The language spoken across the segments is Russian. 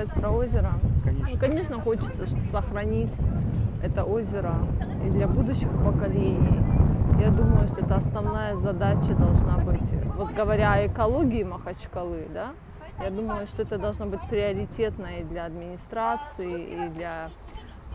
сказать про озеро? Конечно. Ну, конечно, хочется что- сохранить это озеро и для будущих поколений. Я думаю, что это основная задача должна быть. Вот говоря о экологии Махачкалы, да, я думаю, что это должно быть приоритетно и для администрации, и для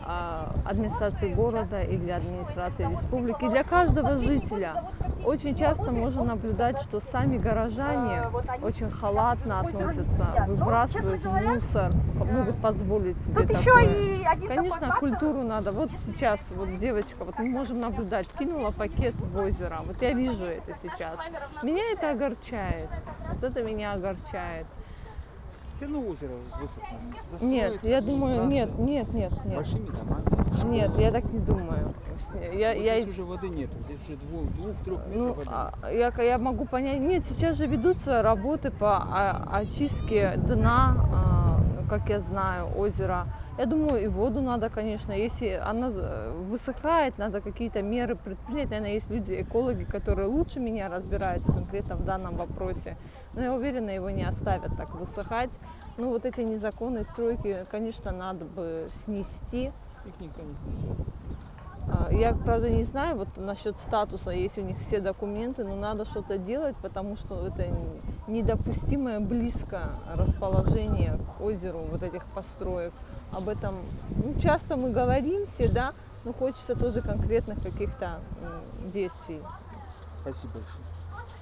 администрации города, и для администрации республики, и для каждого жителя. Очень часто можно наблюдать, что сами горожане очень халатно относятся, выбрасывают мусор, могут позволить себе Тут еще такое. и один Конечно, культуру надо. Вот сейчас вот девочка, вот мы можем наблюдать, кинула пакет в озеро. Вот я вижу это сейчас. Меня это огорчает. Вот это меня огорчает. Все равно озеро высохнет. Нет, я думаю, нет, нет, нет, нет. Большими домами. Нет, я так не думаю. Я, Вот я, здесь уже воды нет. Здесь уже двух, двух-трех метров ну, воды. а, я, я могу понять. Нет, сейчас же ведутся работы по очистке дна, а, как я знаю, озера. Я думаю, и воду надо, конечно, если она за- высыхает, надо какие-то меры предпринять. Наверное, есть люди, экологи, которые лучше меня разбираются конкретно в данном вопросе. Но я уверена, его не оставят так высыхать. Ну, вот эти незаконные стройки, конечно, надо бы снести. Их никто не снесет. А, Я, правда, не знаю вот насчет статуса, есть у них все документы, но надо что-то делать, потому что это недопустимое близко расположение к озеру вот этих построек. Об этом ну, часто мы говорим все, да, но хочется тоже конкретных каких-то действий. Спасибо большое.